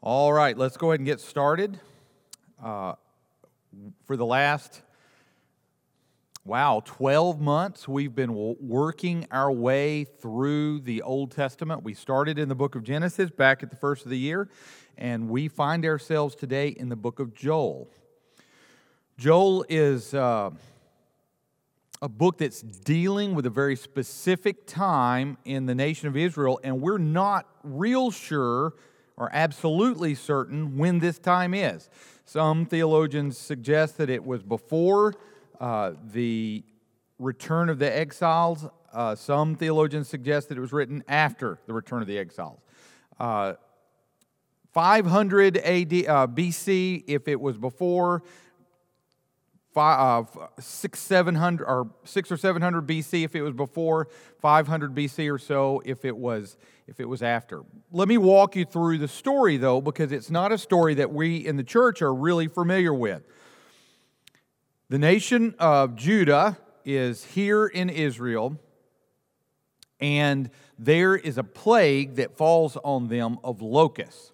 All right, let's go ahead and get started. Uh, for the last, wow, 12 months, we've been working our way through the Old Testament. We started in the book of Genesis back at the first of the year, and we find ourselves today in the book of Joel. Joel is uh, a book that's dealing with a very specific time in the nation of Israel, and we're not real sure are absolutely certain when this time is. Some theologians suggest that it was before uh, the return of the exiles. Uh, some theologians suggest that it was written after the return of the exiles. Uh, 500 AD, BC, if it was before, five, six, seven hundred or six or seven hundred BC if it was before, five hundred BC or so if it was if it was after. Let me walk you through the story though, because it's not a story that we in the church are really familiar with. The nation of Judah is here in Israel, and there is a plague that falls on them of locusts.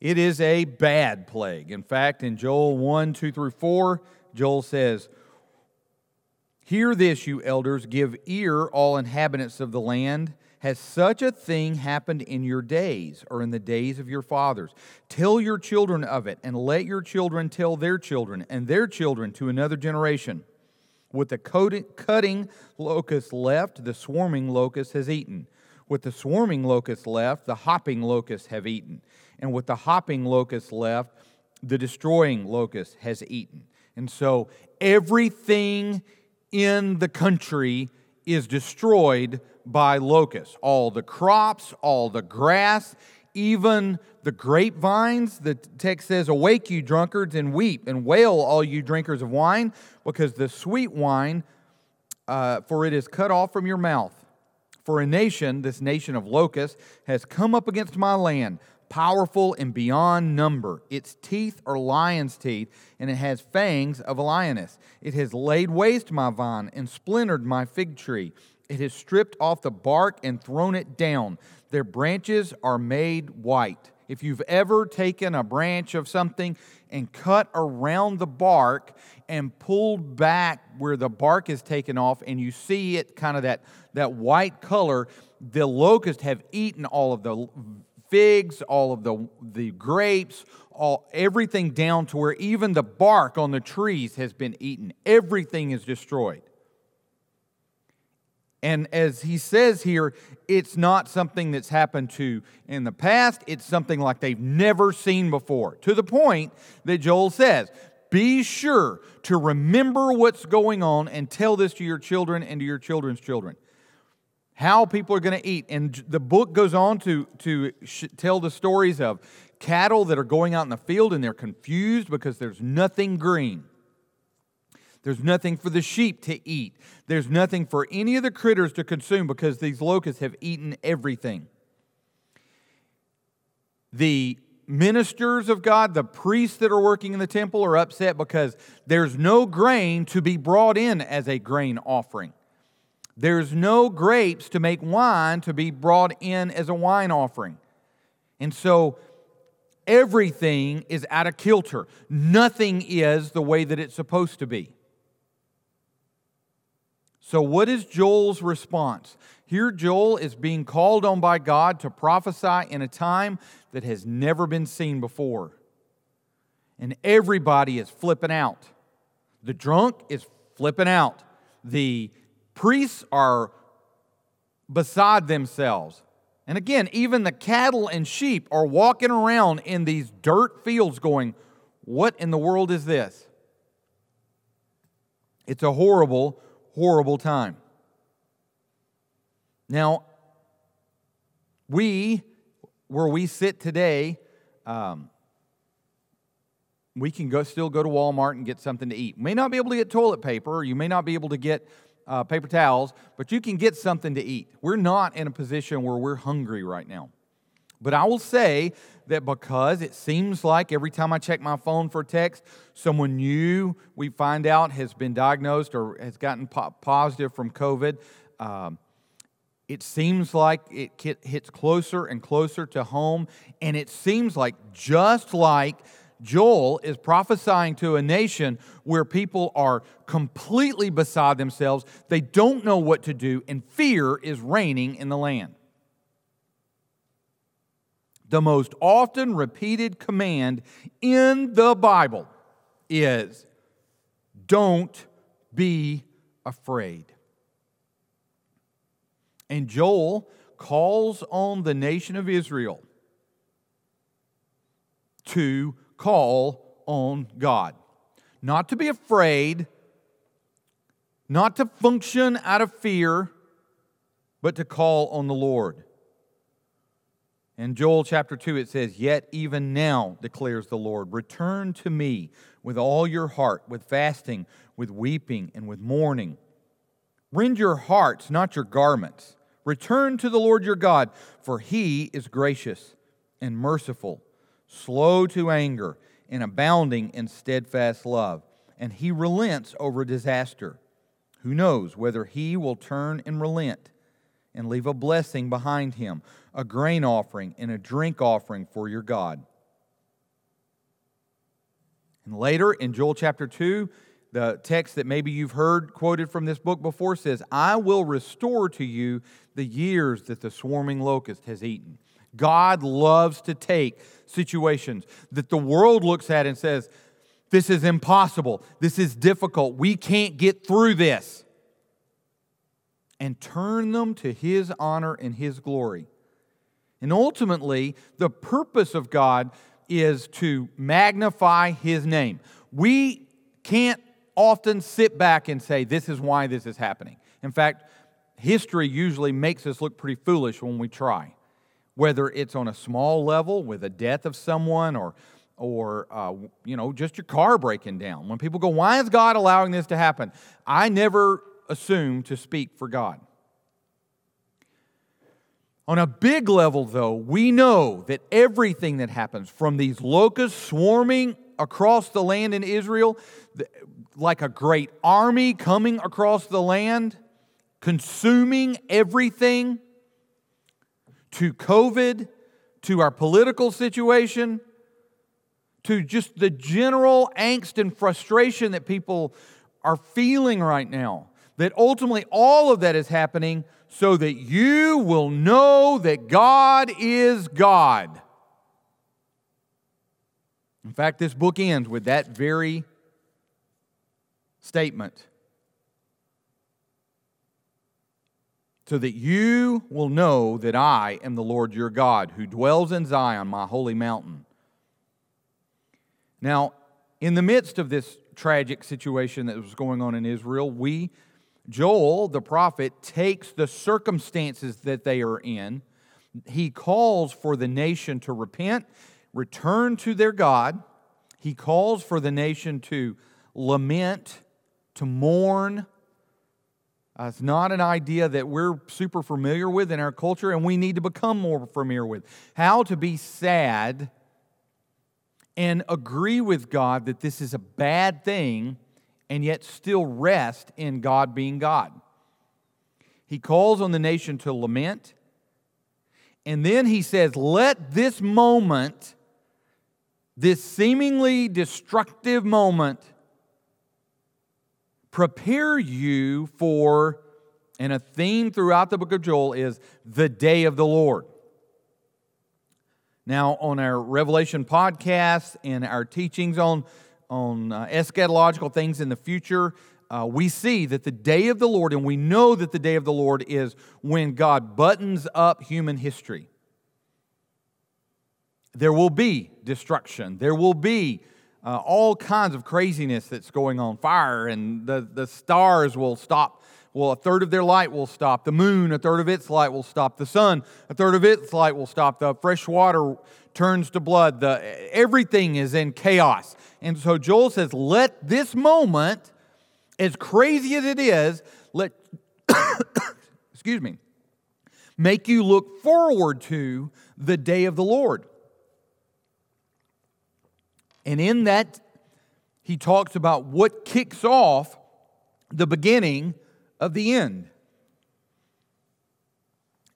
It is a bad plague. In fact, in Joel 1 2 through 4, Joel says, Hear this, you elders, give ear, all inhabitants of the land. Has such a thing happened in your days or in the days of your fathers? Tell your children of it, and let your children tell their children and their children to another generation. With the cutting locust left, the swarming locust has eaten. With the swarming locust left, the hopping locusts have eaten and with the hopping locust left, the destroying locust has eaten. And so everything in the country is destroyed by locusts. All the crops, all the grass, even the grapevines. The text says, Awake, you drunkards, and weep, and wail, all you drinkers of wine, because the sweet wine, uh, for it is cut off from your mouth. For a nation, this nation of locusts, has come up against my land powerful and beyond number. Its teeth are lion's teeth, and it has fangs of a lioness. It has laid waste my vine and splintered my fig tree. It has stripped off the bark and thrown it down. Their branches are made white. If you've ever taken a branch of something and cut around the bark and pulled back where the bark is taken off, and you see it kind of that, that white color, the locusts have eaten all of the figs, all of the, the grapes, all, everything down to where even the bark on the trees has been eaten. Everything is destroyed. And as he says here, it's not something that's happened to in the past, it's something like they've never seen before. To the point that Joel says, be sure to remember what's going on and tell this to your children and to your children's children how people are going to eat. And the book goes on to, to sh- tell the stories of cattle that are going out in the field and they're confused because there's nothing green. There's nothing for the sheep to eat. There's nothing for any of the critters to consume because these locusts have eaten everything. The ministers of God, the priests that are working in the temple, are upset because there's no grain to be brought in as a grain offering. There's no grapes to make wine to be brought in as a wine offering. And so everything is out of kilter. Nothing is the way that it's supposed to be. So, what is Joel's response? Here, Joel is being called on by God to prophesy in a time that has never been seen before. And everybody is flipping out. The drunk is flipping out. The Priests are beside themselves. And again, even the cattle and sheep are walking around in these dirt fields going, What in the world is this? It's a horrible, horrible time. Now, we, where we sit today, um, we can go still go to Walmart and get something to eat. may not be able to get toilet paper, you may not be able to get uh, paper towels, but you can get something to eat. We're not in a position where we're hungry right now. But I will say that because it seems like every time I check my phone for text, someone new we find out has been diagnosed or has gotten po- positive from COVID. Um, it seems like it hits closer and closer to home. And it seems like just like Joel is prophesying to a nation where people are completely beside themselves, they don't know what to do, and fear is reigning in the land. The most often repeated command in the Bible is don't be afraid. And Joel calls on the nation of Israel to call on God. Not to be afraid, not to function out of fear, but to call on the Lord. In Joel chapter 2, it says, Yet even now, declares the Lord, return to me with all your heart, with fasting, with weeping, and with mourning. Rend your hearts, not your garments. Return to the Lord your God, for he is gracious and merciful, slow to anger, and abounding in steadfast love. And he relents over disaster. Who knows whether he will turn and relent and leave a blessing behind him, a grain offering and a drink offering for your God. And later in Joel chapter 2, the text that maybe you've heard quoted from this book before says, I will restore to you the years that the swarming locust has eaten. God loves to take situations that the world looks at and says, This is impossible. This is difficult. We can't get through this. And turn them to His honor and His glory. And ultimately, the purpose of God is to magnify His name. We can't often sit back and say, This is why this is happening. In fact, history usually makes us look pretty foolish when we try, whether it's on a small level with a death of someone or or uh, you know just your car breaking down. When people go why is god allowing this to happen? I never assume to speak for god. On a big level though we know that everything that happens from these locusts swarming across the land in israel like a great army coming across the land, consuming everything, to COVID, to our political situation, to just the general angst and frustration that people are feeling right now. That ultimately all of that is happening so that you will know that God is God. In fact, this book ends with that very statement so that you will know that I am the Lord your God who dwells in Zion, my holy mountain. Now, in the midst of this tragic situation that was going on in Israel, we, Joel, the prophet, takes the circumstances that they are in. He calls for the nation to repent, return to their God. He calls for the nation to lament to mourn. Uh, it's not an idea that we're super familiar with in our culture, and we need to become more familiar with. How to be sad and agree with God that this is a bad thing, and yet still rest in God being God. He calls on the nation to lament, and then he says, Let this moment, this seemingly destructive moment, prepare you for, and a theme throughout the book of Joel is the day of the Lord. Now, on our Revelation podcast and our teachings on, on uh, eschatological things in the future, uh, we see that the day of the Lord, and we know that the day of the Lord is when God buttons up human history. There will be destruction, there will be uh, all kinds of craziness that's going on fire, and the, the stars will stop. Well, a third of their light will stop. The moon, a third of its light will stop. The sun, a third of its light will stop. The fresh water turns to blood. The, everything is in chaos. And so Joel says, Let this moment, as crazy as it is, let, excuse me, make you look forward to the day of the Lord. And in that, he talks about what kicks off the beginning of the end.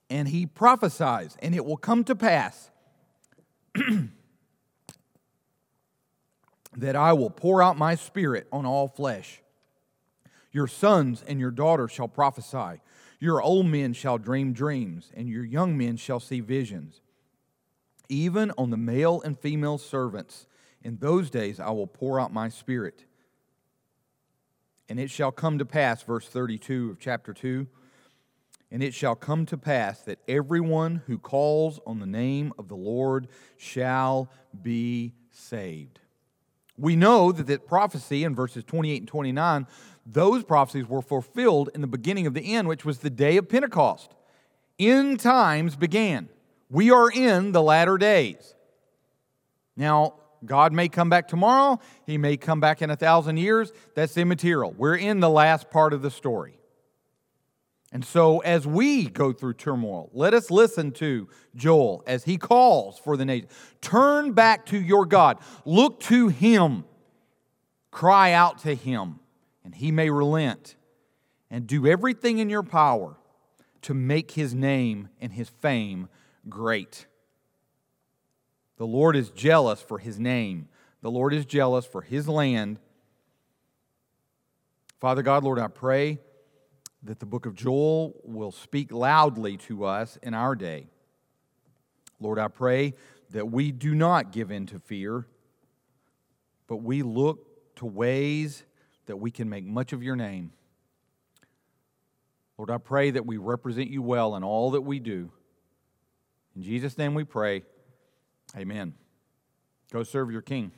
And he prophesies, and it will come to pass that I will pour out my spirit on all flesh. Your sons and your daughters shall prophesy. Your old men shall dream dreams, and your young men shall see visions. Even on the male and female servants, in those days I will pour out my spirit. And it shall come to pass, verse 32 of chapter 2 and it shall come to pass that everyone who calls on the name of the Lord shall be saved. We know that that prophecy in verses 28 and 29, those prophecies were fulfilled in the beginning of the end, which was the day of Pentecost. End times began. We are in the latter days. Now, God may come back tomorrow. He may come back in a thousand years. That's immaterial. We're in the last part of the story. And so, as we go through turmoil, let us listen to Joel as he calls for the nation. Turn back to your God, look to him, cry out to him, and he may relent. And do everything in your power to make his name and his fame great. The Lord is jealous for his name, the Lord is jealous for his land. Father God, Lord, I pray that the book of Joel will speak loudly to us in our day. Lord, I pray that we do not give in to fear, but we look to ways that we can make much of your name. Lord, I pray that we represent you well in all that we do. In Jesus' name we pray. Amen. Go serve your King.